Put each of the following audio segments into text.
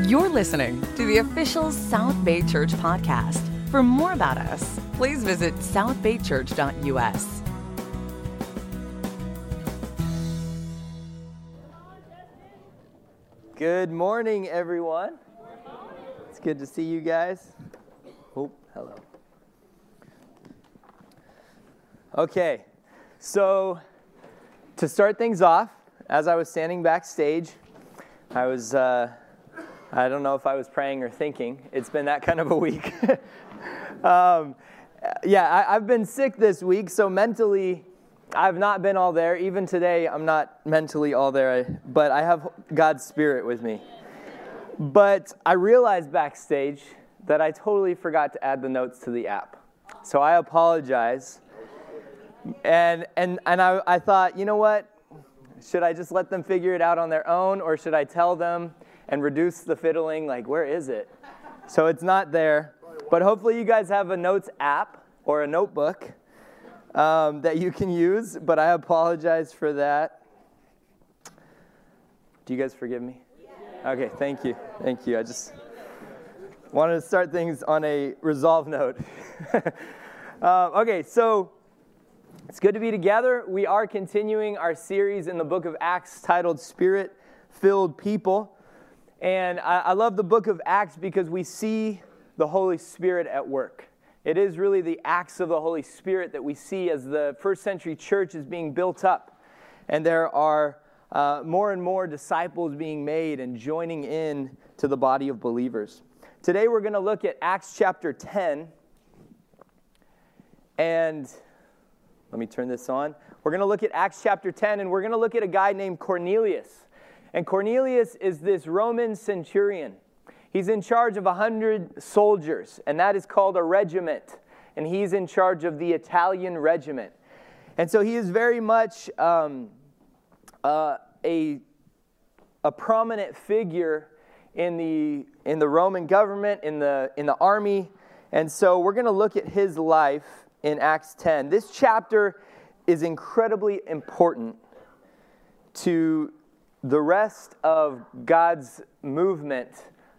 You're listening to the official South Bay Church podcast. For more about us, please visit southbaychurch.us. Good morning, everyone. It's good to see you guys. Oh, hello. Okay, so to start things off, as I was standing backstage, I was, uh, I don't know if I was praying or thinking. It's been that kind of a week. um, yeah, I, I've been sick this week, so mentally, I've not been all there. Even today, I'm not mentally all there, but I have God's Spirit with me. But I realized backstage that I totally forgot to add the notes to the app. So I apologize. And, and, and I, I thought, you know what? Should I just let them figure it out on their own, or should I tell them and reduce the fiddling? Like, where is it? So it's not there. But hopefully, you guys have a notes app or a notebook um, that you can use, but I apologize for that. Do you guys forgive me? Okay, thank you. Thank you. I just wanted to start things on a resolve note. uh, okay, so it's good to be together. We are continuing our series in the book of Acts titled Spirit Filled People. And I, I love the book of Acts because we see the Holy Spirit at work. It is really the acts of the Holy Spirit that we see as the first century church is being built up. And there are uh, more and more disciples being made and joining in to the body of believers. Today we're going to look at Acts chapter 10. And let me turn this on. We're going to look at Acts chapter 10, and we're going to look at a guy named Cornelius. And Cornelius is this Roman centurion. He's in charge of 100 soldiers, and that is called a regiment. And he's in charge of the Italian regiment. And so he is very much um, uh, a, a prominent figure in the, in the Roman government, in the, in the army. And so we're going to look at his life in Acts 10. This chapter is incredibly important to the rest of God's movement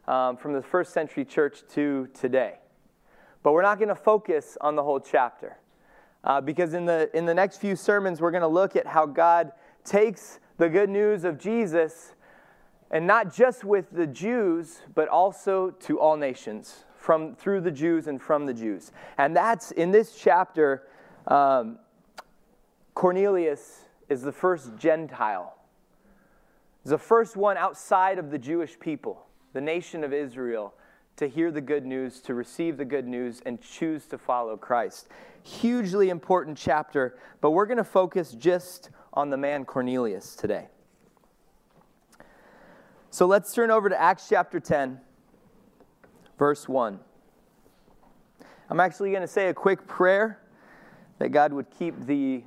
um, from the first century church to today. But we're not going to focus on the whole chapter. Uh, because in the, in the next few sermons, we're going to look at how God takes the good news of Jesus and not just with the Jews, but also to all nations, from, through the Jews and from the Jews. And that's in this chapter, um, Cornelius is the first Gentile. The first one outside of the Jewish people the nation of Israel, to hear the good news, to receive the good news, and choose to follow Christ. Hugely important chapter, but we're going to focus just on the man Cornelius today. So let's turn over to Acts chapter 10, verse 1. I'm actually going to say a quick prayer that God would keep the,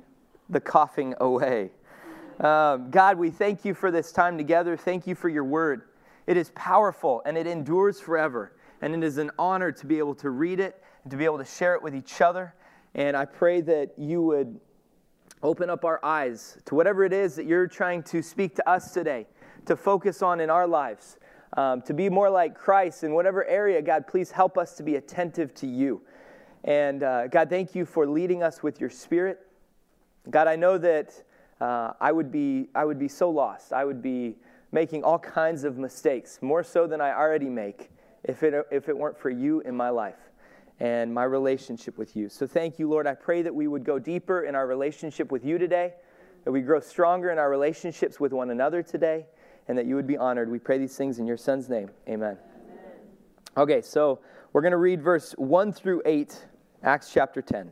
the coughing away. Um, God, we thank you for this time together. Thank you for your word. It is powerful and it endures forever. And it is an honor to be able to read it and to be able to share it with each other. And I pray that you would open up our eyes to whatever it is that you're trying to speak to us today, to focus on in our lives, um, to be more like Christ in whatever area. God, please help us to be attentive to you. And uh, God, thank you for leading us with your spirit. God, I know that uh, I, would be, I would be so lost. I would be making all kinds of mistakes, more so than I already make, if it, if it weren't for you in my life and my relationship with you. So thank you, Lord. I pray that we would go deeper in our relationship with you today, that we grow stronger in our relationships with one another today, and that you would be honored. We pray these things in your Son's name. Amen. Amen. Okay, so we're going to read verse 1 through 8, Acts chapter 10.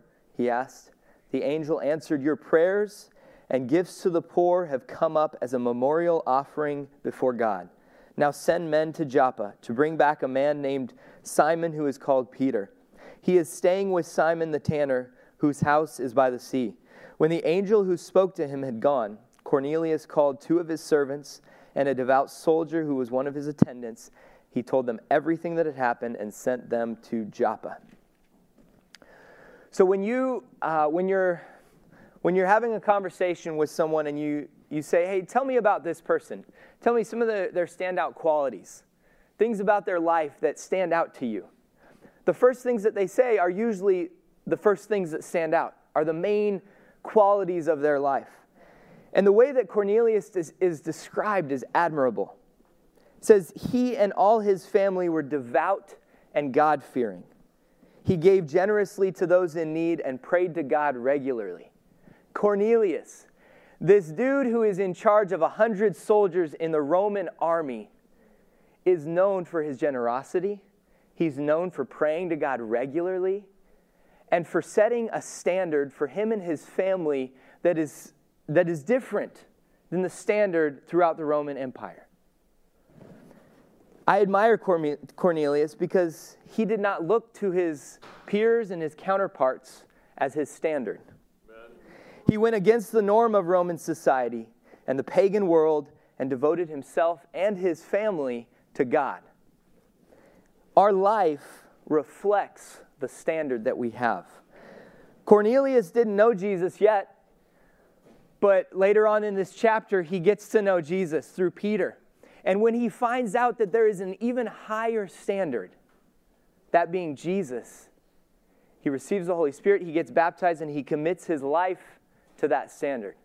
He asked. The angel answered, Your prayers and gifts to the poor have come up as a memorial offering before God. Now send men to Joppa to bring back a man named Simon who is called Peter. He is staying with Simon the tanner, whose house is by the sea. When the angel who spoke to him had gone, Cornelius called two of his servants and a devout soldier who was one of his attendants. He told them everything that had happened and sent them to Joppa. So when you uh, when you're when you're having a conversation with someone and you, you say, hey, tell me about this person, tell me some of the, their standout qualities, things about their life that stand out to you. The first things that they say are usually the first things that stand out, are the main qualities of their life. And the way that Cornelius is, is described is admirable. It says, He and all his family were devout and God fearing. He gave generously to those in need and prayed to God regularly. Cornelius, this dude who is in charge of a hundred soldiers in the Roman army, is known for his generosity. He's known for praying to God regularly and for setting a standard for him and his family that is, that is different than the standard throughout the Roman Empire. I admire Cornelius because he did not look to his peers and his counterparts as his standard. He went against the norm of Roman society and the pagan world and devoted himself and his family to God. Our life reflects the standard that we have. Cornelius didn't know Jesus yet, but later on in this chapter, he gets to know Jesus through Peter. And when he finds out that there is an even higher standard, that being Jesus, he receives the Holy Spirit, he gets baptized, and he commits his life to that standard.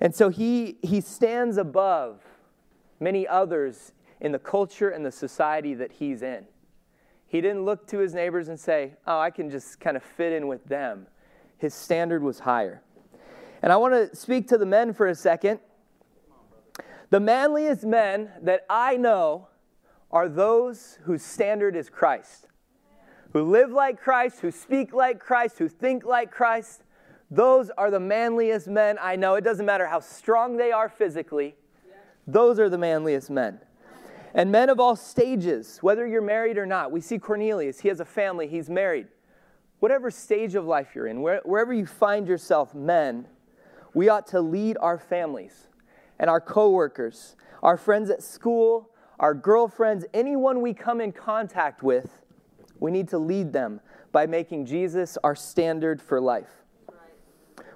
And so he, he stands above many others in the culture and the society that he's in. He didn't look to his neighbors and say, Oh, I can just kind of fit in with them. His standard was higher. And I want to speak to the men for a second. The manliest men that I know are those whose standard is Christ, who live like Christ, who speak like Christ, who think like Christ, those are the manliest men I know. It doesn't matter how strong they are physically, those are the manliest men. And men of all stages, whether you're married or not, we see Cornelius, he has a family, he's married. Whatever stage of life you're in, wherever you find yourself, men, we ought to lead our families and our coworkers, our friends at school, our girlfriends, anyone we come in contact with, we need to lead them by making Jesus our standard for life.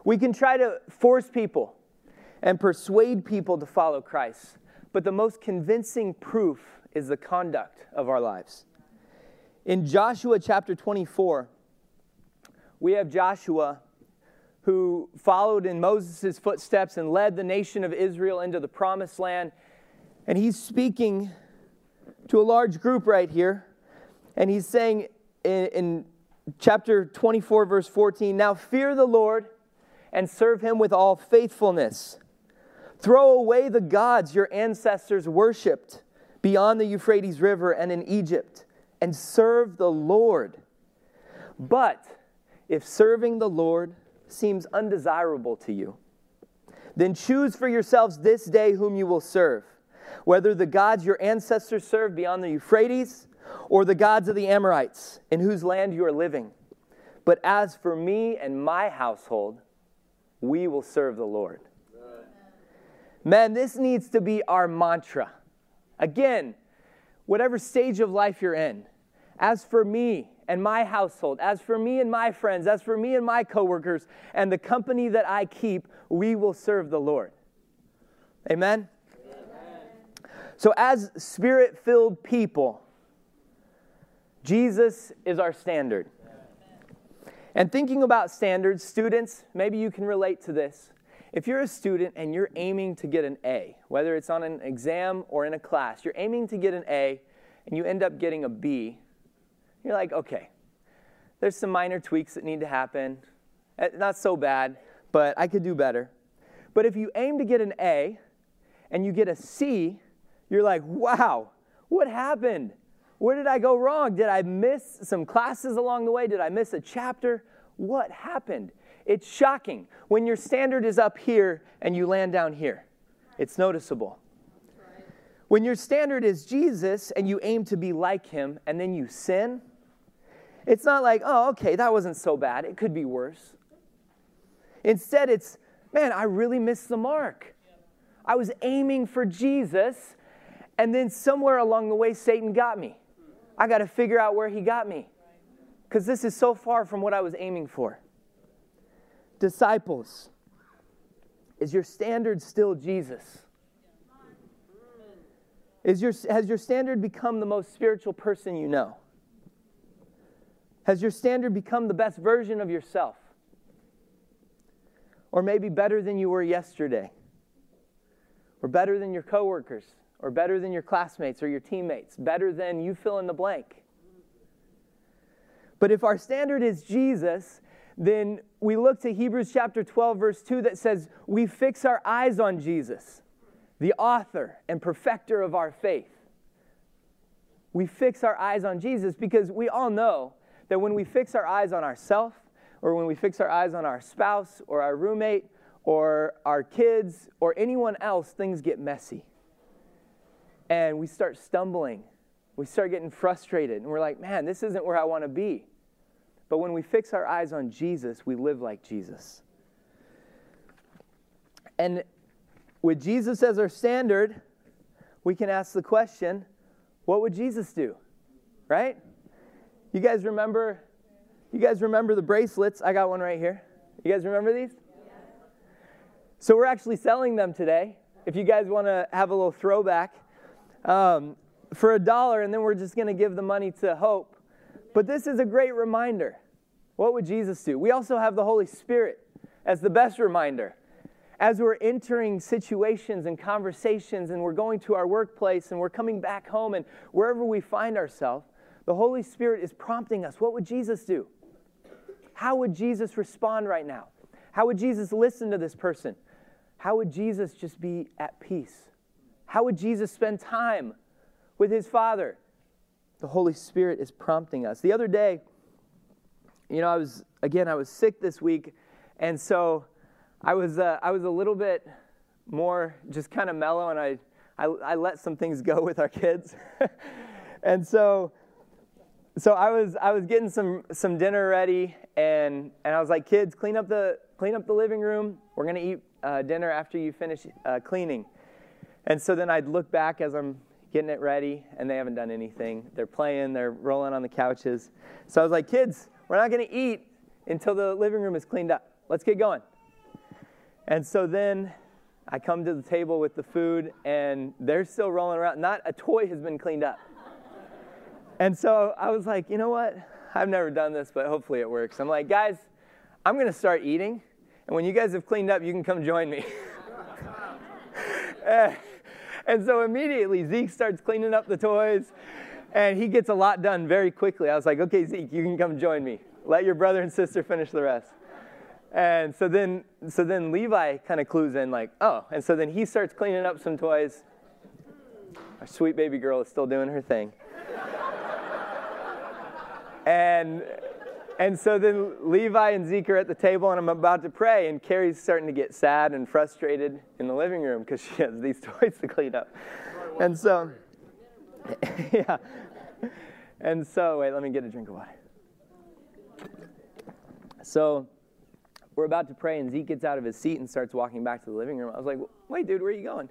We can try to force people and persuade people to follow Christ, but the most convincing proof is the conduct of our lives. In Joshua chapter 24, we have Joshua who followed in Moses' footsteps and led the nation of Israel into the promised land. And he's speaking to a large group right here. And he's saying in, in chapter 24, verse 14, Now fear the Lord and serve him with all faithfulness. Throw away the gods your ancestors worshiped beyond the Euphrates River and in Egypt, and serve the Lord. But if serving the Lord seems undesirable to you, then choose for yourselves this day whom you will serve, whether the gods your ancestors served beyond the Euphrates or the gods of the Amorites in whose land you are living. But as for me and my household, we will serve the Lord. Man, this needs to be our mantra. Again, whatever stage of life you're in, as for me and my household, as for me and my friends, as for me and my coworkers, and the company that I keep, we will serve the Lord. Amen? Amen. So, as spirit filled people, Jesus is our standard. And thinking about standards, students, maybe you can relate to this. If you're a student and you're aiming to get an A, whether it's on an exam or in a class, you're aiming to get an A and you end up getting a B, you're like, okay, there's some minor tweaks that need to happen. Eh, not so bad, but I could do better. But if you aim to get an A and you get a C, you're like, wow, what happened? Where did I go wrong? Did I miss some classes along the way? Did I miss a chapter? What happened? It's shocking when your standard is up here and you land down here. It's noticeable. When your standard is Jesus and you aim to be like him and then you sin, it's not like, oh, okay, that wasn't so bad. It could be worse. Instead, it's, man, I really missed the mark. I was aiming for Jesus, and then somewhere along the way, Satan got me. I got to figure out where he got me because this is so far from what I was aiming for. Disciples, is your standard still Jesus? Is your, has your standard become the most spiritual person you know? Has your standard become the best version of yourself? Or maybe better than you were yesterday? Or better than your coworkers? Or better than your classmates or your teammates? Better than you fill in the blank? But if our standard is Jesus, then we look to Hebrews chapter 12, verse 2 that says, We fix our eyes on Jesus the author and perfecter of our faith. We fix our eyes on Jesus because we all know that when we fix our eyes on ourselves, or when we fix our eyes on our spouse, or our roommate, or our kids, or anyone else, things get messy. And we start stumbling. We start getting frustrated. And we're like, man, this isn't where I want to be. But when we fix our eyes on Jesus, we live like Jesus. And with Jesus as our standard, we can ask the question what would Jesus do? Right? You guys remember you guys remember the bracelets? I got one right here. You guys remember these? So we're actually selling them today. If you guys want to have a little throwback um, for a dollar, and then we're just going to give the money to Hope. But this is a great reminder. What would Jesus do? We also have the Holy Spirit as the best reminder as we're entering situations and conversations and we're going to our workplace and we're coming back home and wherever we find ourselves, the Holy Spirit is prompting us. What would Jesus do? How would Jesus respond right now? How would Jesus listen to this person? How would Jesus just be at peace? How would Jesus spend time with his Father? The Holy Spirit is prompting us. The other day, you know, I was, again, I was sick this week, and so I was, uh, I was a little bit more just kind of mellow, and I, I, I let some things go with our kids. and so, so I was, I was getting some, some dinner ready, and, and I was like, kids, clean up the, clean up the living room. We're to eat uh, dinner after you finish uh, cleaning. And so then I'd look back as I'm getting it ready, and they haven't done anything. They're playing, they're rolling on the couches. So I was like, kids, we're not to eat until the living room is cleaned up. Let's get going. And so then I come to the table with the food, and they're still rolling around. Not a toy has been cleaned up. And so I was like, you know what? I've never done this, but hopefully it works. I'm like, guys, I'm going to start eating. And when you guys have cleaned up, you can come join me. and so immediately Zeke starts cleaning up the toys, and he gets a lot done very quickly. I was like, okay, Zeke, you can come join me. Let your brother and sister finish the rest. And so then, so then Levi kind of clues in, like, oh. And so then he starts cleaning up some toys. Our sweet baby girl is still doing her thing. And and so then Levi and Zeke are at the table, and I'm about to pray, and Carrie's starting to get sad and frustrated in the living room because she has these toys to clean up. And so, yeah. And so, wait, let me get a drink of water. So, we're about to pray, and Zeke gets out of his seat and starts walking back to the living room. I was like, wait, dude, where are you going?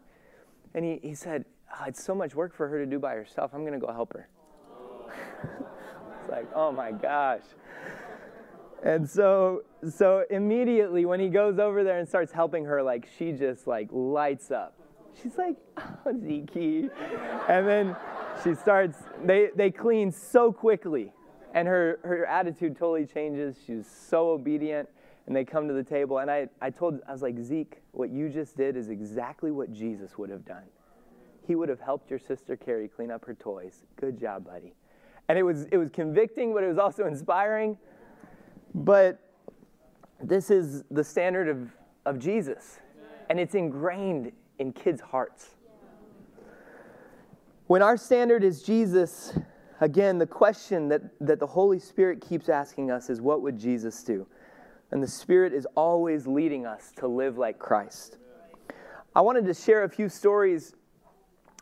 And he, he said, oh, it's so much work for her to do by herself. I'm going to go help her. it's like, oh my gosh. And so, so immediately when he goes over there and starts helping her, like she just like lights up. She's like, oh, Zeke. and then she starts, they, they clean so quickly. And her, her attitude totally changes. She's so obedient and they come to the table and I, I told i was like zeke what you just did is exactly what jesus would have done he would have helped your sister carrie clean up her toys good job buddy and it was it was convicting but it was also inspiring. But this is the standard of, of jesus. And it's ingrained in kids hearts. When our standard is jesus again the question that, that the holy spirit keeps asking us is what would jesus do? And the Spirit is always leading us to live like Christ. I wanted to share a few stories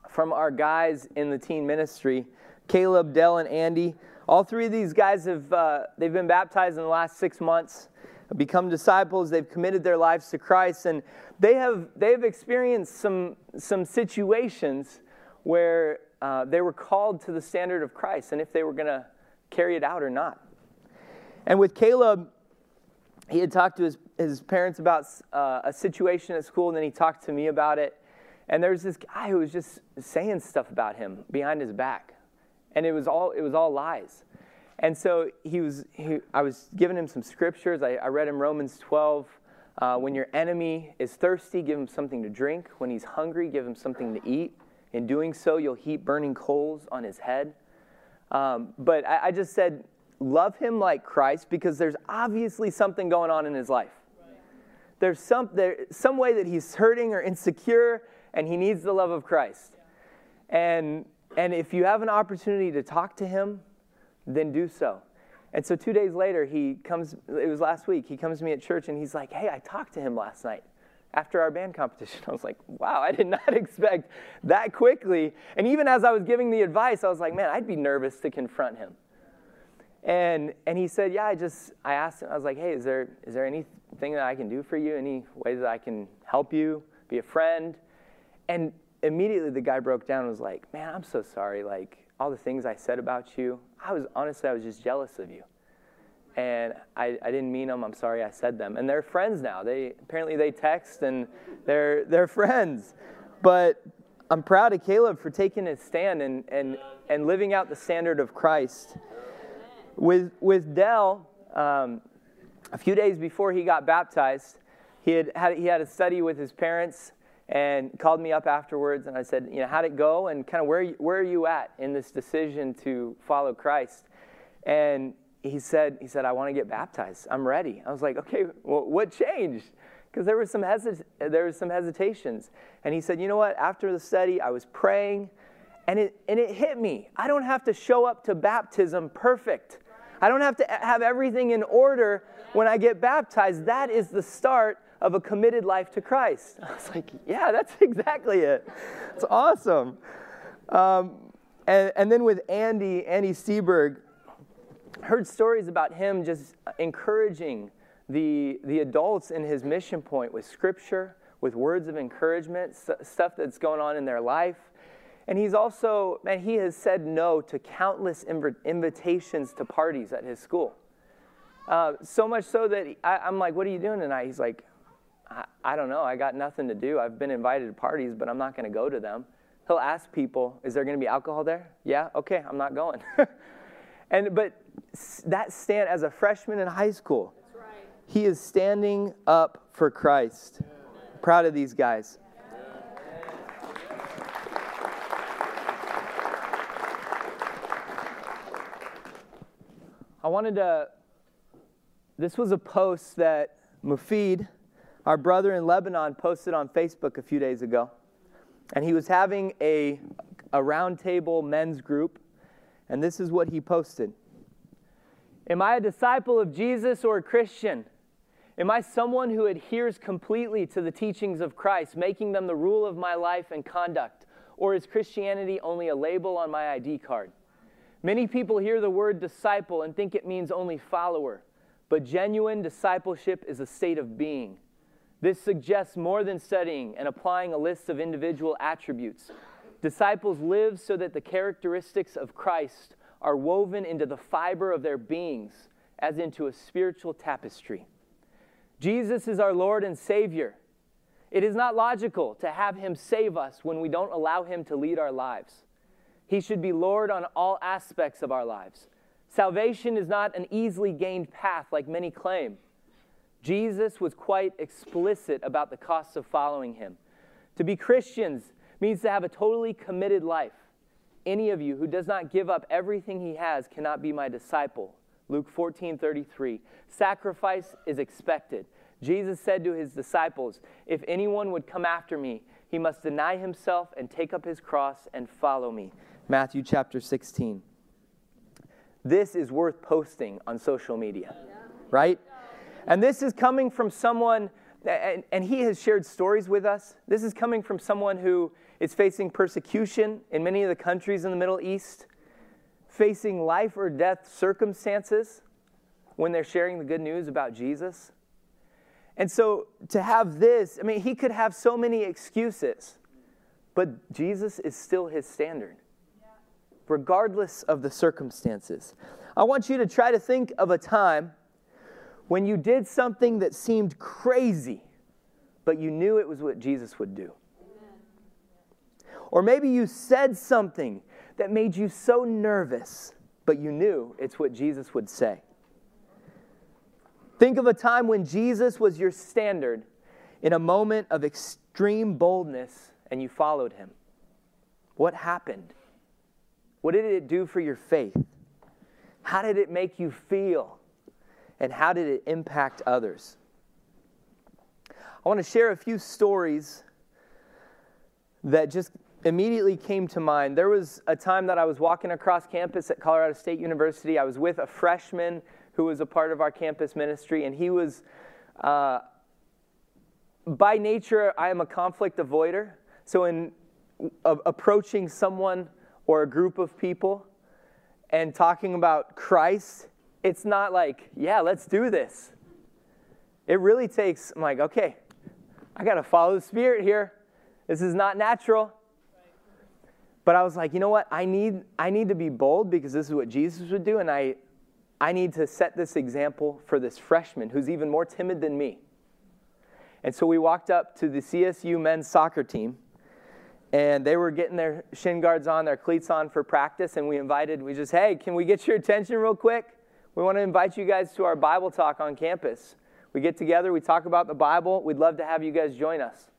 from our guys in the teen ministry Caleb, Dell, and Andy. All three of these guys have uh, they've been baptized in the last six months, become disciples. They've committed their lives to Christ, and they have they have experienced some some situations where uh, they were called to the standard of Christ, and if they were going to carry it out or not. And with Caleb, he had talked to his, his parents about uh, a situation at school, and then he talked to me about it. And there's this guy who was just saying stuff about him behind his back, and it was all it was all lies. And so he was. He, I was giving him some scriptures. I, I read him Romans 12. Uh, when your enemy is thirsty, give him something to drink. When he's hungry, give him something to eat. In doing so, you'll heap burning coals on his head. Um, but I, I just said, love him like Christ because there's obviously something going on in his life. There's some, there, some way that he's hurting or insecure and he needs the love of Christ. And, and if you have an opportunity to talk to him, then do so. And so two days later, he comes, it was last week, he comes to me at church and he's like, Hey, I talked to him last night after our band competition. I was like, wow, I did not expect that quickly. And even as I was giving the advice, I was like, man, I'd be nervous to confront him. And, and he said, yeah, I just, I asked him, I was like, hey, is there, is there anything that I can do for you? Any ways that I can help you, be a friend? And immediately the guy broke down and was like, man, I'm so sorry. Like, all the things I said about you, I was, honestly, I was just jealous of you and I, I didn't mean them. I'm sorry I said them. And they're friends now. They apparently they text and they're they're friends. But I'm proud of Caleb for taking his stand and and and living out the standard of Christ. With with Dell, um, a few days before he got baptized, he had, had he had a study with his parents and called me up afterwards and I said, you know, how'd it go and kind of where where are you at in this decision to follow Christ? And he said, he said, I want to get baptized. I'm ready. I was like, okay, well, what changed? Because there was some hesit- there was some hesitations. And he said, you know what? After the study, I was praying, and it and it hit me. I don't have to show up to baptism perfect. I don't have to have everything in order when I get baptized. That is the start of a committed life to Christ. I was like, yeah, that's exactly it. It's awesome. Um, and, and then with Andy, Andy Seberg, heard stories about him just encouraging the, the adults in his mission point with scripture, with words of encouragement, stuff that's going on in their life. And he's also, man, he has said no to countless inv- invitations to parties at his school. Uh, so much so that I, am like, what are you doing tonight? He's like, I, I don't know. I got nothing to do. I've been invited to parties, but I'm not going to go to them. He'll ask people, is there going to be alcohol there? Yeah, okay, I'm not going. and, but that stand as a freshman in high school. Right. He is standing up for Christ. Proud of these guys. I wanted to. This was a post that Mufid, our brother in Lebanon, posted on Facebook a few days ago. And he was having a, a roundtable men's group, and this is what he posted. Am I a disciple of Jesus or a Christian? Am I someone who adheres completely to the teachings of Christ, making them the rule of my life and conduct? Or is Christianity only a label on my ID card? Many people hear the word disciple and think it means only follower, but genuine discipleship is a state of being. This suggests more than studying and applying a list of individual attributes. Disciples live so that the characteristics of Christ are woven into the fiber of their beings as into a spiritual tapestry. Jesus is our Lord and Savior. It is not logical to have Him save us when we don't allow Him to lead our lives. He should be Lord on all aspects of our lives. Salvation is not an easily gained path like many claim. Jesus was quite explicit about the costs of following Him. To be Christians means to have a totally committed life any of you who does not give up everything he has cannot be my disciple. Luke 14 33. Sacrifice is expected. Jesus said to his disciples, If anyone would come after me, he must deny himself and take up his cross and follow me. Matthew chapter 16. This is worth posting on social media, right? And this is coming from someone, and, and he has shared stories with us. This is coming from someone who is facing persecution in many of the countries in the Middle East, facing life or death circumstances when they're sharing the good news about Jesus. And so to have this, I mean, he could have so many excuses, but Jesus is still his standard, regardless of the circumstances. I want you to try to think of a time when you did something that seemed crazy, but you knew it was what Jesus would do. Or maybe you said something that made you so nervous, but you knew it's what Jesus would say. Think of a time when Jesus was your standard in a moment of extreme boldness and you followed him. What happened? What did it do for your faith? How did it make you feel? And how did it impact others? I want to share a few stories that just immediately came to mind. There was a time that I was walking across campus at Colorado State University. I was with a freshman who was a part of our campus ministry, and he was, uh, by nature, I am a conflict avoider. So, in uh, approaching someone or a group of people and talking about Christ, it's not like, yeah, let's do this. It really takes, I'm like, okay, I got to follow the Spirit here. This is not natural. But I was like, you know what? I need, I need to be bold because this is what Jesus would do, and I, I need to set this example for this freshman who's even more timid than me. And so we walked up to the CSU men's soccer team, and they were getting their shin guards on, their cleats on for practice, and we invited, we just, hey, can we get your attention real quick? We want to invite you guys to our Bible talk on campus. We get together, we talk about the Bible. We'd love to have you guys join us.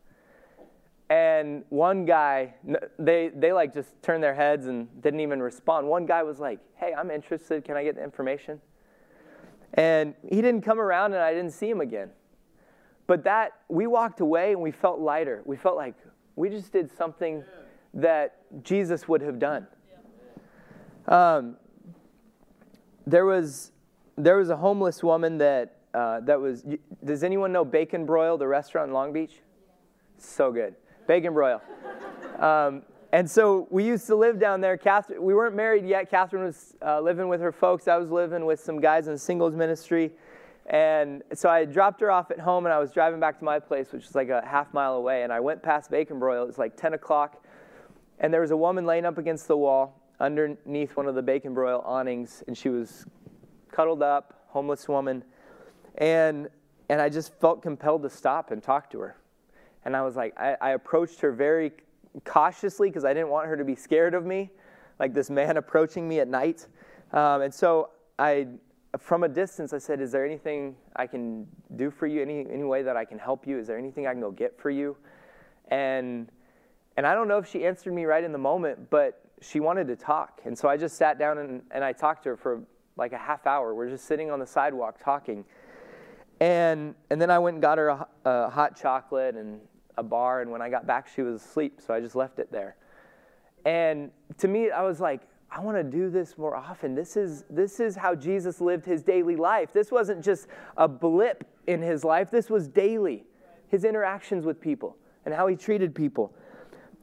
And one guy, they, they like just turned their heads and didn't even respond. One guy was like, Hey, I'm interested. Can I get the information? And he didn't come around and I didn't see him again. But that, we walked away and we felt lighter. We felt like we just did something that Jesus would have done. Um, there was there was a homeless woman that uh, that was. Does anyone know Bake 'N Broil, the restaurant in Long Beach? So good. Bake 'N Broil. Um, and so we used to live down there. Catherine, we weren't married yet. Catherine was uh, living with her folks. I was living with some guys in the singles ministry. And so I dropped her off at home and I was driving back to my place, which is like a half mile away. And I went past Bake 'N Broil. It was like 10 o'clock. And there was a woman laying up against the wall underneath one of the Bake 'N Broil awnings. And she was cuddled up, homeless woman. And, and I just felt compelled to stop and talk to her. And I was like, I, I approached her very cautiously because I didn't want her to be scared of me, like this man approaching me at night. Um, and so I, from a distance, I said, Is there anything I can do for you? Any, any way that I can help you? Is there anything I can go get for you? And, and I don't know if she answered me right in the moment, but she wanted to talk. And so I just sat down and, and I talked to her for like a half hour. We're just sitting on the sidewalk talking. And, and then I went and got her a, a hot chocolate and a bar, and when I got back, she was asleep, so I just left it there. And to me, I was like, I want to do this more often. This is, this is how Jesus lived his daily life. This wasn't just a blip in his life, this was daily. His interactions with people and how he treated people.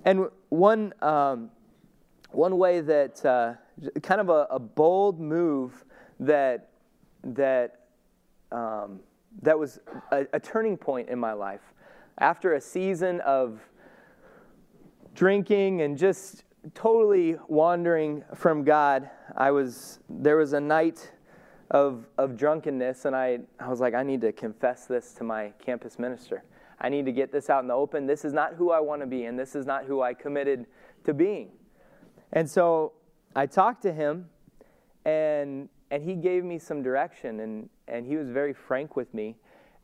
And one, um, one way that, uh, kind of a, a, bold move that, that, um, that was a, a turning point in my life after a season of drinking and just totally wandering from God, I was there was a night of of drunkenness and I, I was like, I need to confess this to my campus minister. I need to get this out in the open. This is not who I want to be, and this is not who I committed to being. And so I talked to him and and he gave me some direction and, and he was very frank with me.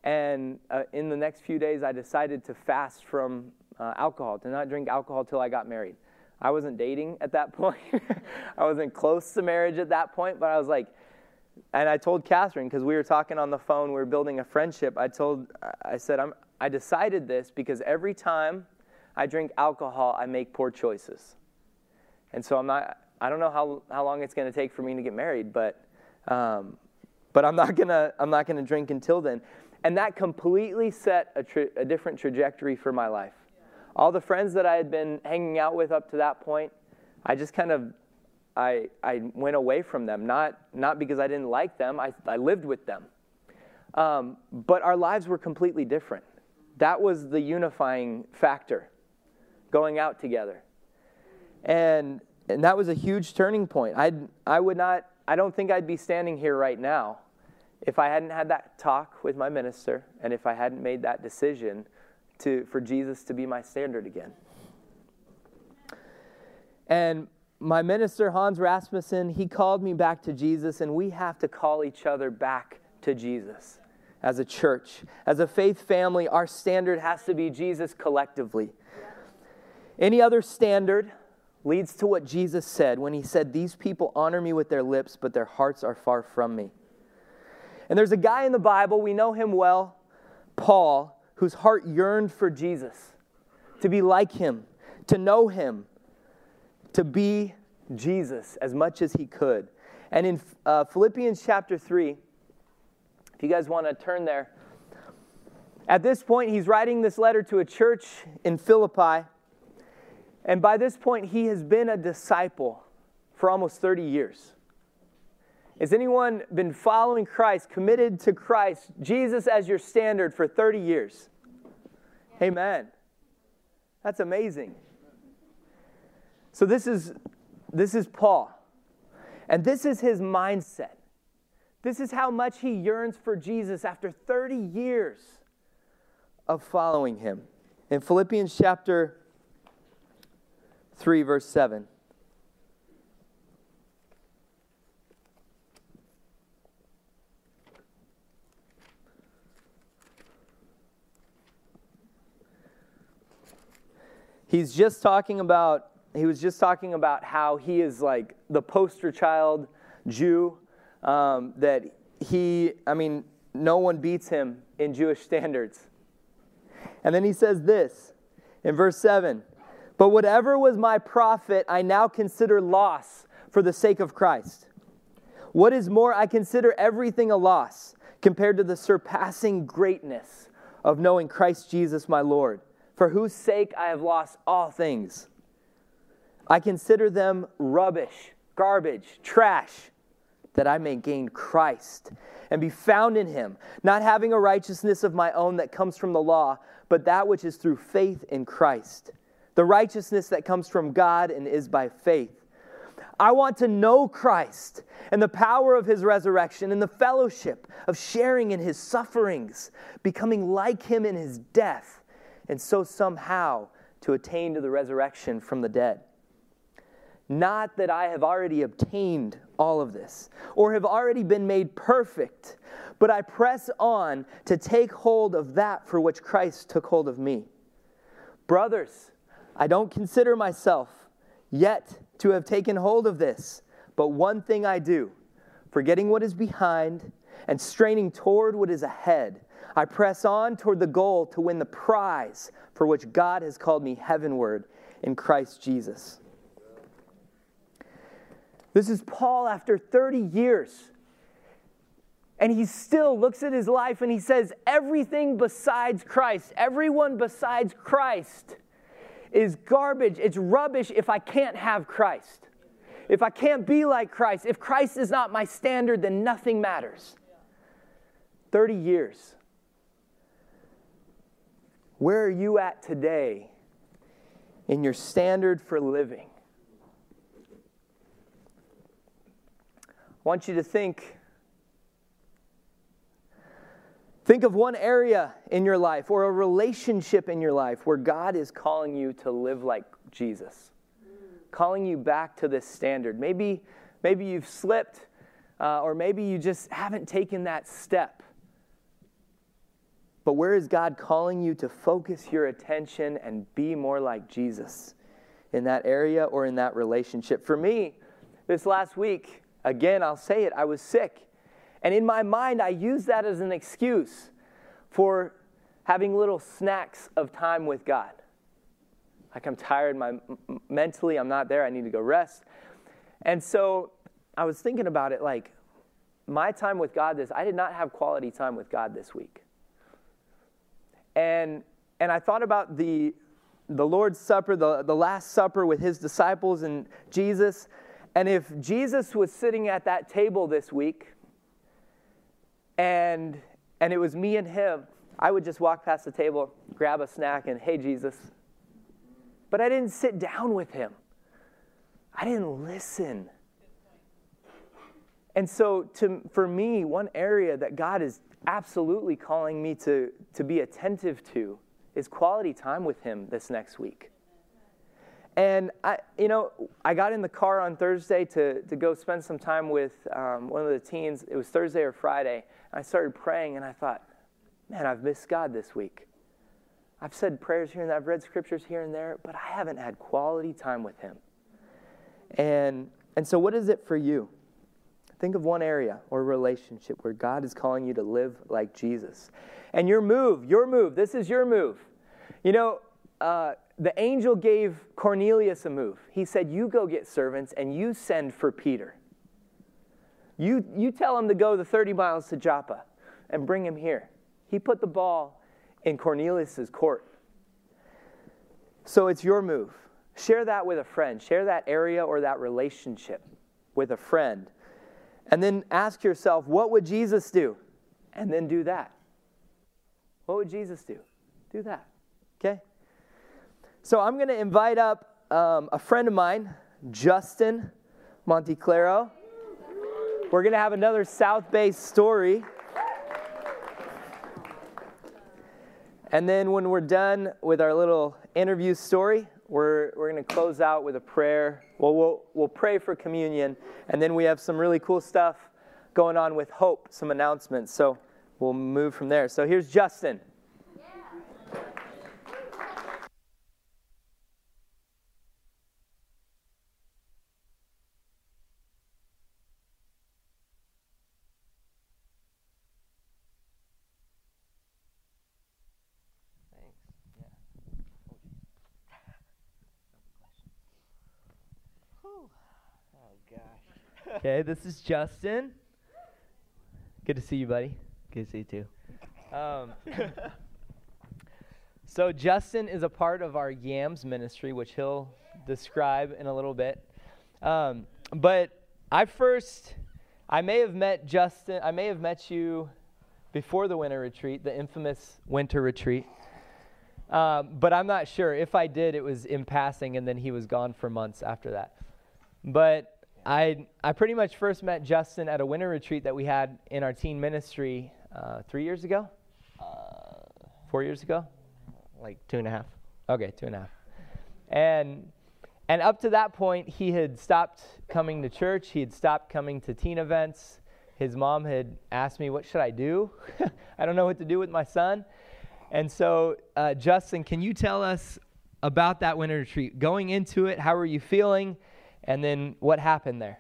And uh, in the next few days, I decided to fast from uh, alcohol, to not drink alcohol till I got married. I wasn't dating at that point. I wasn't close to marriage at that point, but I was like, and I told Catherine because we were talking on the phone, we were building a friendship. I told, I said, I'm, I decided this because every time I drink alcohol, I make poor choices. And so I'm not, I don't know how, how long it's going to take for me to get married, but um, but I'm not gonna I'm not gonna drink until then. And that completely set a, tra- a different trajectory for my life. All the friends that I had been hanging out with up to that point, I just kind of I, I went away from them, not, not because I didn't like them, I, I lived with them. Um, but our lives were completely different. That was the unifying factor, going out together. And, and that was a huge turning point. I'd, I would not, I don't think I'd be standing here right now if I hadn't had that talk with my minister and if I hadn't made that decision to, for Jesus to be my standard again. And my minister, Hans Rasmussen, he called me back to Jesus, and we have to call each other back to Jesus as a church. As a faith family, our standard has to be Jesus collectively. Any other standard leads to what Jesus said when he said, These people honor me with their lips, but their hearts are far from me. And there's a guy in the Bible, we know him well, Paul, whose heart yearned for Jesus, to be like him, to know him, to be Jesus as much as he could. And in uh, Philippians chapter 3, if you guys want to turn there, at this point, he's writing this letter to a church in Philippi. And by this point, he has been a disciple for almost 30 years. Has anyone been following Christ, committed to Christ, Jesus as your standard for 30 years? Amen. That's amazing. So this is this is Paul. And this is his mindset. This is how much he yearns for Jesus after 30 years of following him. In Philippians chapter 3 verse 7 He's just talking about he was just talking about how he is like the poster child Jew, um, that he, I mean, no one beats him in Jewish standards. And then he says this in verse 7 But whatever was my profit, I now consider loss for the sake of Christ. What is more, I consider everything a loss compared to the surpassing greatness of knowing Christ Jesus my Lord, for whose sake I have lost all things. I consider them rubbish, garbage, trash, that I may gain Christ and be found in him, not having a righteousness of my own that comes from the law, but that which is through faith in Christ, the righteousness that comes from God and is by faith. I want to know Christ and the power of his resurrection and the fellowship of sharing in his sufferings, becoming like him in his death, and so somehow to attain to the resurrection from the dead. Not that I have already obtained all of this or have already been made perfect, but I press on to take hold of that for which Christ took hold of me. Brothers, I don't consider myself yet to have taken hold of this, but one thing I do, forgetting what is behind and straining toward what is ahead. I press on toward the goal to win the prize for which God has called me heavenward in Christ Jesus. This is Paul after 30 years. And he still looks at his life and he says, Everything besides Christ, everyone besides Christ is garbage. It's rubbish if I can't have Christ. If I can't be like Christ, if Christ is not my standard, then nothing matters. 30 years. Where are you at today in your standard for living? I want you to think Think of one area in your life or a relationship in your life where God is calling you to live like Jesus, calling you back to this standard. Maybe, maybe you've slipped, uh, or maybe you just haven't taken that step. But where is God calling you to focus your attention and be more like Jesus in that area or in that relationship? For me, this last week, Again, I'll say it, I was sick. And in my mind, I use that as an excuse for having little snacks of time with God. Like I'm tired, my, mentally, I'm not there, I need to go rest. And so I was thinking about it like, my time with God this, I did not have quality time with God this week. And, and I thought about the, the Lord's Supper, the, the Last Supper with his disciples and Jesus. And if Jesus was sitting at that table this week and, and it was me and him, I would just walk past the table, grab a snack, and hey, Jesus. But I didn't sit down with him, I didn't listen. And so, to, for me, one area that God is absolutely calling me to, to be attentive to is quality time with Him this next week. And I, you know, I got in the car on Thursday to, to go spend some time with um, one of the teens. It was Thursday or Friday. I started praying, and I thought, man, I've missed God this week. I've said prayers here and there, I've read scriptures here and there, but I haven't had quality time with Him. And, and so, what is it for you? Think of one area or relationship where God is calling you to live like Jesus. And your move, your move, this is your move. You know, uh, the angel gave Cornelius a move. He said, You go get servants and you send for Peter. You, you tell him to go the 30 miles to Joppa and bring him here. He put the ball in Cornelius's court. So it's your move. Share that with a friend. Share that area or that relationship with a friend. And then ask yourself, what would Jesus do? And then do that. What would Jesus do? Do that. Okay? So I'm going to invite up um, a friend of mine, Justin Monteclaro. We're going to have another South Bay story. And then when we're done with our little interview story, we're, we're going to close out with a prayer. Well, well, we'll pray for communion, and then we have some really cool stuff going on with Hope, some announcements. So we'll move from there. So here's Justin. Okay, this is Justin. Good to see you, buddy. Good to see you too. Um, so Justin is a part of our Yams ministry, which he'll describe in a little bit. Um, but I first, I may have met Justin. I may have met you before the winter retreat, the infamous winter retreat. Um, but I'm not sure. If I did, it was in passing, and then he was gone for months after that. But I, I pretty much first met Justin at a winter retreat that we had in our teen ministry uh, three years ago? Uh, Four years ago? Like two and a half. Okay, two and a half. And, and up to that point, he had stopped coming to church, he had stopped coming to teen events. His mom had asked me, What should I do? I don't know what to do with my son. And so, uh, Justin, can you tell us about that winter retreat? Going into it, how were you feeling? And then what happened there?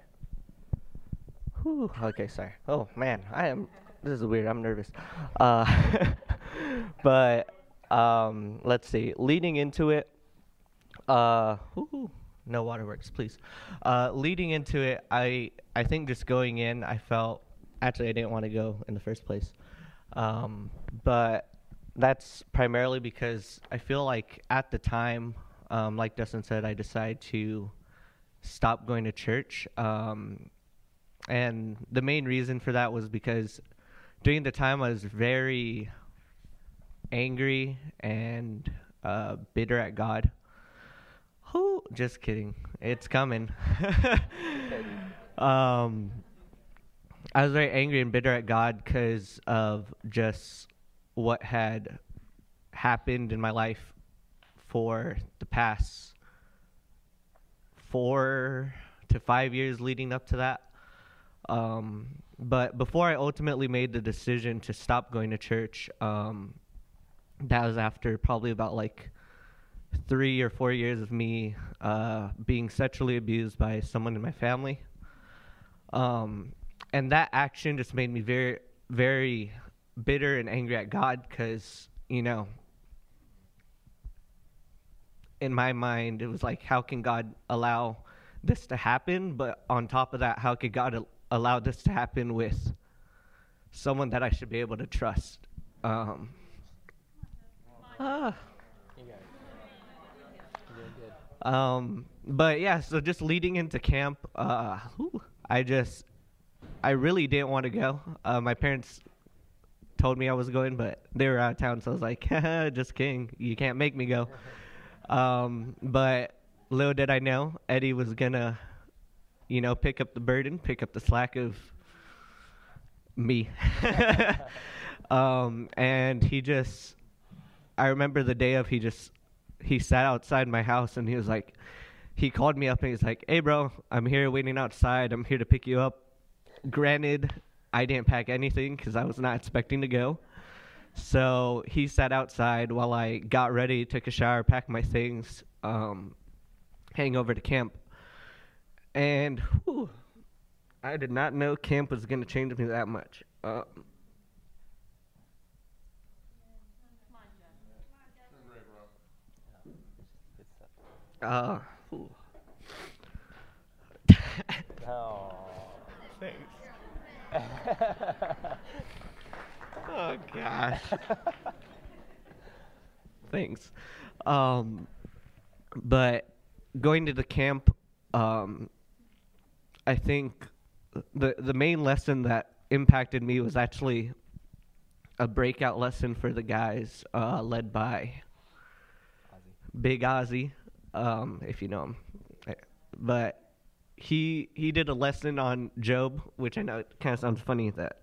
Whew, okay, sorry. Oh man, I am. This is weird. I'm nervous. Uh, but um, let's see. Leading into it, uh, no waterworks, please. Uh, leading into it, I I think just going in, I felt actually I didn't want to go in the first place, um, but that's primarily because I feel like at the time, um, like Dustin said, I decided to stopped going to church. Um, and the main reason for that was because during the time I was very angry and uh, bitter at God. Who? Just kidding. It's coming. um, I was very angry and bitter at God because of just what had happened in my life for the past four to five years leading up to that. Um, but before I ultimately made the decision to stop going to church, um, that was after probably about like three or four years of me uh, being sexually abused by someone in my family. Um, and that action just made me very, very bitter and angry at God because, you know, in my mind, it was like, how can God allow this to happen? But on top of that, how could God allow this to happen with someone that I should be able to trust. Um, ah. Um, but yeah, so just leading into camp, uh, whew, I just, I really didn't want to go. Uh, my parents told me I was going, but they were out of town, so I was like, just kidding. You can't make me go. Um, but little did I know, Eddie was gonna, you know, pick up the burden, pick up the slack of me. um, and he just, I remember the day of he just he sat outside my house and he was like, he called me up and he's like, hey, bro, I'm here waiting outside. I'm here to pick you up. Granted, I didn't pack anything because I was not expecting to go. So he sat outside while I got ready, took a shower, packed my things, um, heading over to camp. And whew, I did not know camp was going to change me that much. Um, Uh, ooh. Oh. Thanks. oh gosh. Thanks. Um, but going to the camp, um, I think the the main lesson that impacted me was actually a breakout lesson for the guys, uh, led by Big Ozzy um, if you know him. But he he did a lesson on Job, which I know it kind of sounds funny that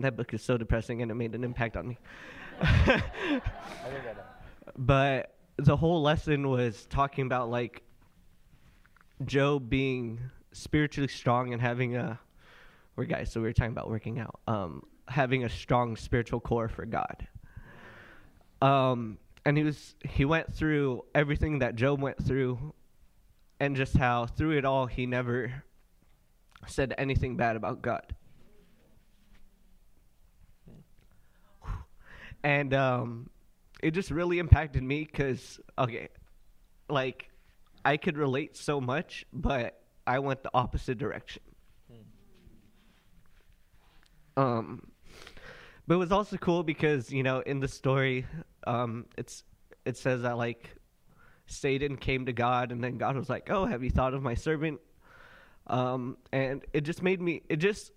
that book is so depressing and it made an impact on me. but the whole lesson was talking about like Job being spiritually strong and having a we're guys, so we were talking about working out. Um, having a strong spiritual core for God. Um, and he was he went through everything that Job went through and just how through it all he never said anything bad about God. And um, it just really impacted me because, okay, like, I could relate so much, but I went the opposite direction. Um, but it was also cool because you know in the story um, it's it says that like Satan came to God and then God was like, "Oh, have you thought of my servant?" Um, and it just made me it just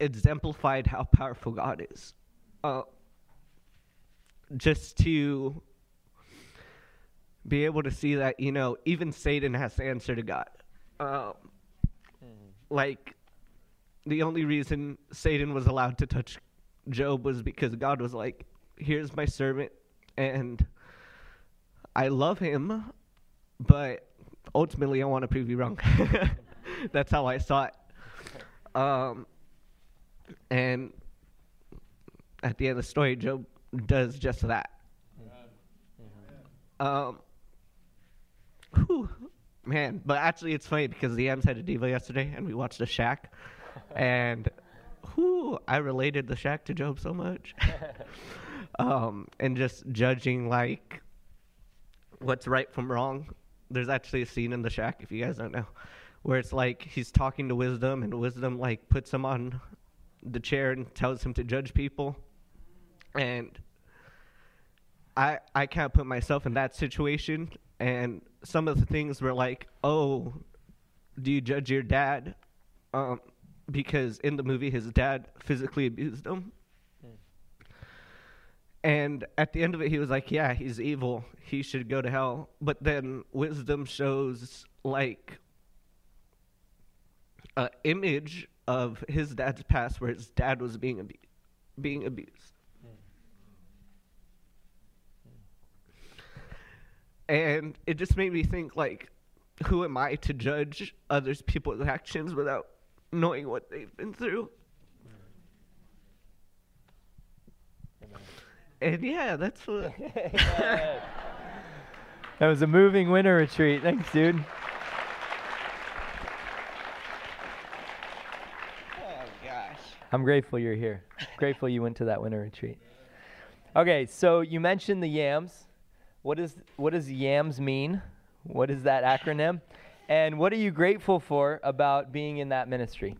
exemplified how powerful God is. Uh, just to be able to see that you know even Satan has to answer to God. Um, mm-hmm. Like the only reason Satan was allowed to touch Job was because God was like, here's my servant, and I love him, but ultimately I want to prove you wrong. That's how I saw it. Um, and at the end of the story, Job does just that. Um, whew, man, but actually it's funny because the M's had a devo yesterday, and we watched The Shack, and whew, I related the Shack to Job so much. um, and just judging like what's right from wrong. There's actually a scene in the Shack, if you guys don't know, where it's like he's talking to Wisdom, and Wisdom like puts him on the chair and tells him to judge people. And I I can't put myself in that situation. And some of the things were like, oh, do you judge your dad? Um, because in the movie his dad physically abused him. And at the end of it, he was like, "Yeah, he's evil. He should go to hell." But then wisdom shows like an image of his dad's past, where his dad was being abu- being abused. And it just made me think, like, who am I to judge others people's actions without knowing what they've been through. And yeah, that's what. that was a moving winter retreat. Thanks, dude. Oh gosh. I'm grateful you're here. grateful you went to that winter retreat. Okay, so you mentioned the yams. What is what does yams mean? What is that acronym? And what are you grateful for about being in that ministry?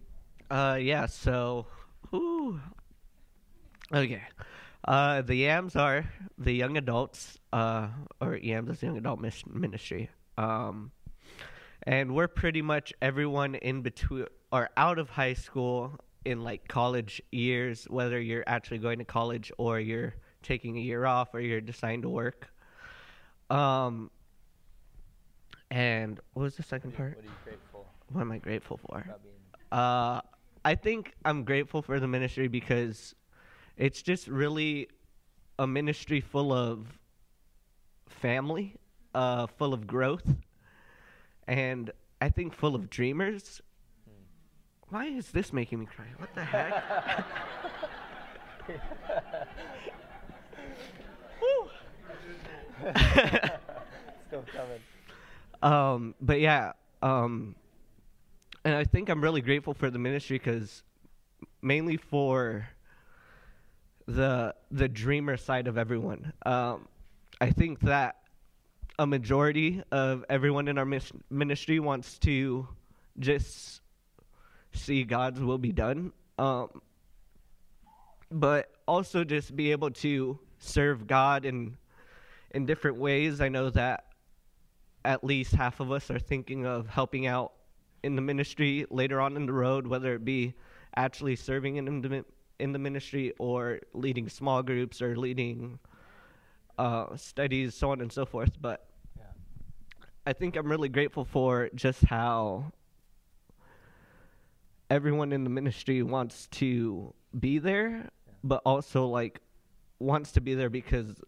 Uh, yeah. So, Ooh. Okay. Uh, the YAMS are the young adults, uh, or YAMS is the young adult mis- ministry. Um, and we're pretty much everyone in between or out of high school in like college years, whether you're actually going to college or you're taking a year off or you're deciding to work. Um, and what was the second part? What are you grateful What am I grateful for? Uh, I think I'm grateful for the ministry because it's just really a ministry full of family, uh, full of growth, and I think full of dreamers. Why is this making me cry? What the heck? Still coming. Um, but yeah, um, and I think I'm really grateful for the ministry because mainly for the the dreamer side of everyone. Um, I think that a majority of everyone in our ministry wants to just see God's will be done, um, but also just be able to serve God in in different ways. I know that at least half of us are thinking of helping out in the ministry later on in the road, whether it be actually serving in the, in the ministry or leading small groups or leading uh, studies, so on and so forth. But Yeah. I think I'm really grateful for just how everyone in the ministry wants to be there, but also like wants to be there because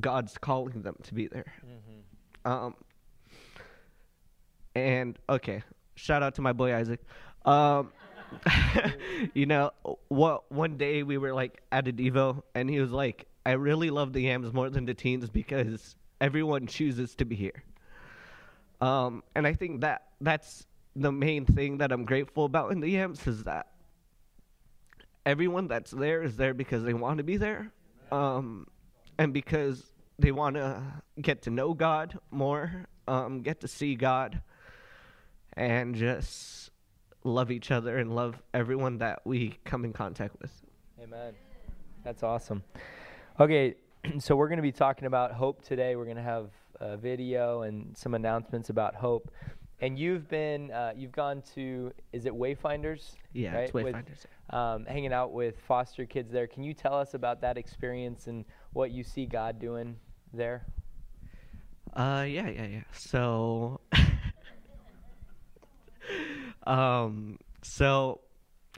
God's calling them to be there. Um, and okay, shout out to my boy Isaac. Um, you know, what one day we were like at a Devo, and he was like, "I really love the Yams more than the teens because everyone chooses to be here." Um, and I think that that's the main thing that I'm grateful about in the Yams is that everyone that's there is there because they want to be there, um, and because they want to get to know God more, um, get to see God, and just love each other and love everyone that we come in contact with. Amen. That's awesome. Okay, so we're going to be talking about hope today. We're going to have a video and some announcements about hope. And you've been, uh, you've gone to, is it Wayfinders? Yeah, it's Right, with- Wayfinders. Um, hanging out with foster kids there. Can you tell us about that experience and what you see God doing there? Uh, yeah, yeah, yeah. So, um, so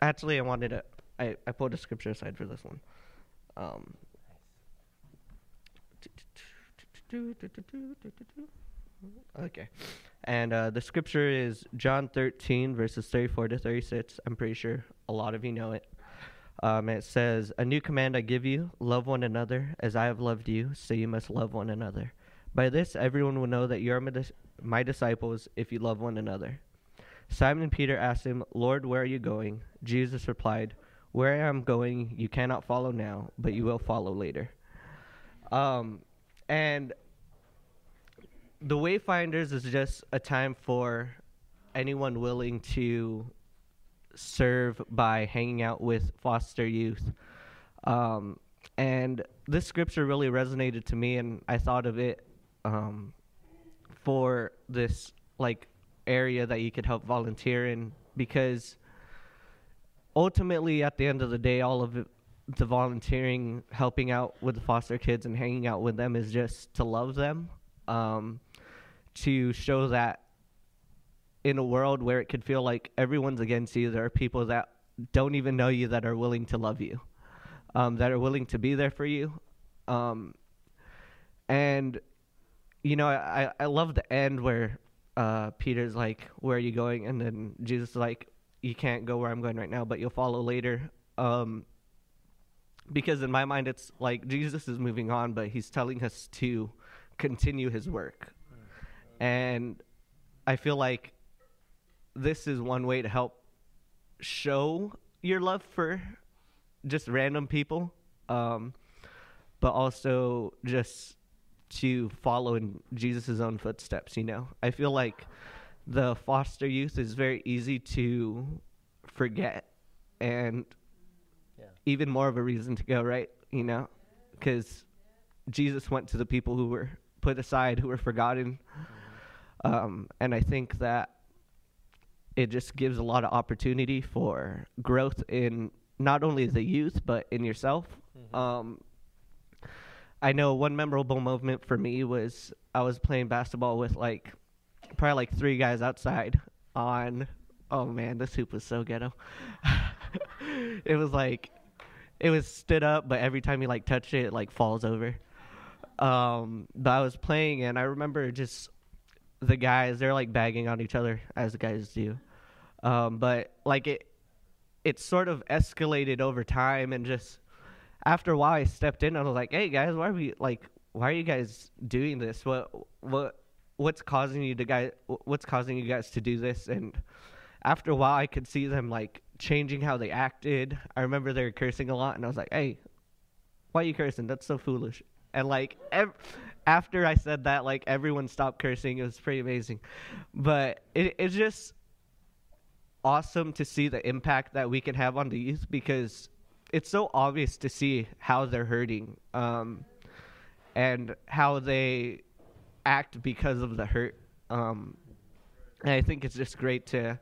actually, I wanted to. I I pulled a scripture aside for this one. Um. Okay, and uh, the scripture is John 13 verses 34 to 36. I'm pretty sure a lot of you know it. Um, it says, "A new command I give you: love one another as I have loved you. So you must love one another. By this, everyone will know that you are my, dis- my disciples if you love one another." Simon Peter asked him, "Lord, where are you going?" Jesus replied, "Where I am going, you cannot follow now, but you will follow later." Um, and the Wayfinders is just a time for anyone willing to serve by hanging out with foster youth. Um, and this scripture really resonated to me, and I thought of it um, for this like area that you could help volunteer in because ultimately, at the end of the day, all of it, the volunteering, helping out with the foster kids, and hanging out with them is just to love them, um, to show that in a world where it could feel like everyone's against you, there are people that don't even know you that are willing to love you, um, that are willing to be there for you. Um, and, you know, I, I love the end where uh, Peter's like, Where are you going? And then Jesus is like, You can't go where I'm going right now, but you'll follow later. Um, because in my mind, it's like Jesus is moving on, but he's telling us to continue his work. And I feel like this is one way to help show your love for just random people, um, but also just to follow in Jesus' own footsteps. You know, I feel like the foster youth is very easy to forget and yeah. even more of a reason to go, right? You know, because Jesus went to the people who were put aside, who were forgotten. Mm-hmm. Um, and I think that it just gives a lot of opportunity for growth in not only the youth, but in yourself. Mm-hmm. Um, I know one memorable moment for me was I was playing basketball with like probably like three guys outside on oh man, this hoop was so ghetto. it was like it was stood up, but every time you like touch it, it like falls over. Um, but I was playing, and I remember just the guys they're like bagging on each other as the guys do. Um, but like it, it sort of escalated over time, and just after a while, I stepped in. and I was like, "Hey guys, why are we like? Why are you guys doing this? What what what's causing you to guys? What's causing you guys to do this?" And after a while, I could see them like changing how they acted. I remember they were cursing a lot, and I was like, "Hey, why are you cursing? That's so foolish." And like ev- after I said that, like everyone stopped cursing. It was pretty amazing, but it, it's just awesome to see the impact that we can have on the youth because it's so obvious to see how they're hurting um, and how they act because of the hurt. Um, and I think it's just great to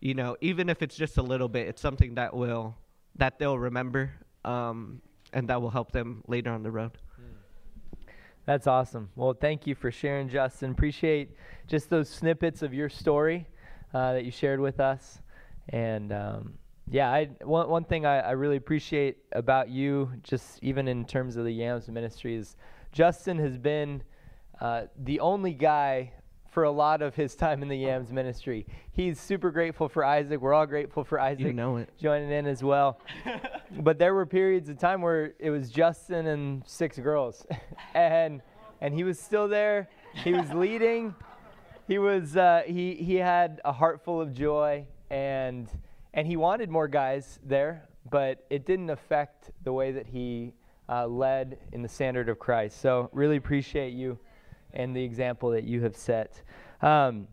you know, even if it's just a little bit, it's something that will that they'll remember um, and that will help them later on the road. That's awesome. Well, thank you for sharing, Justin. Appreciate just those snippets of your story uh, that you shared with us. And um, yeah, I, one, one thing I, I really appreciate about you, just even in terms of the Yams ministry, is Justin has been uh, the only guy for a lot of his time in the Yams ministry. He's super grateful for Isaac. We're all grateful for Isaac you know it. joining in as well. but there were periods of time where it was Justin and six girls, and and he was still there. He was leading. He was uh, he he had a heart full of joy, and and he wanted more guys there, but it didn't affect the way that he uh, led in the standard of Christ. So really appreciate you and the example that you have set. Um,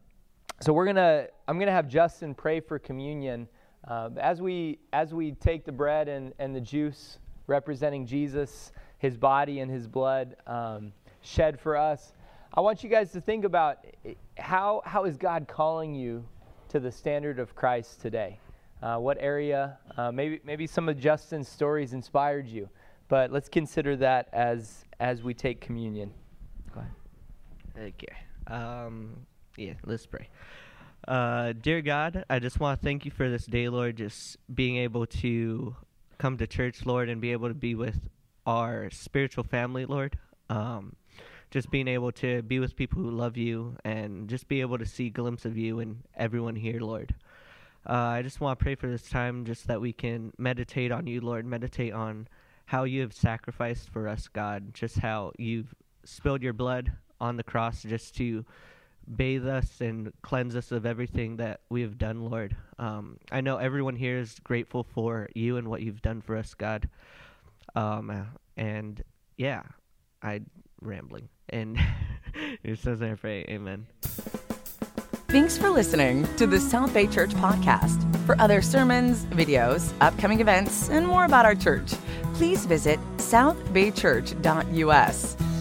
so we're gonna, I'm gonna have Justin pray for communion. Uh, as we as we take the bread and, and the juice representing Jesus, His body and His blood um, shed for us, I want you guys to think about how how is God calling you to the standard of Christ today? Uh, what area? Uh, maybe maybe some of Justin's stories inspired you, but let's consider that as as we take communion. Okay. Um, yeah, let's pray. Uh, dear God, I just want to thank you for this day, Lord, just being able to come to church, Lord, and be able to be with our spiritual family, Lord. Um, just being able to be with people who love you and just be able to see a glimpse of you and everyone here, Lord. Uh, I just want to pray for this time, just that we can meditate on you, Lord, meditate on how you have sacrificed for us, God, just how you've spilled your blood on the cross just to bathe us and cleanse us of everything that we have done, Lord. Um, I know everyone here is grateful for you and what you've done for us, God. Um, and yeah, I'm rambling. And it says I pray, Amen. Thanks for listening to the South Bay Church podcast. For other sermons, videos, upcoming events, and more about our church, please visit southbaychurch.us.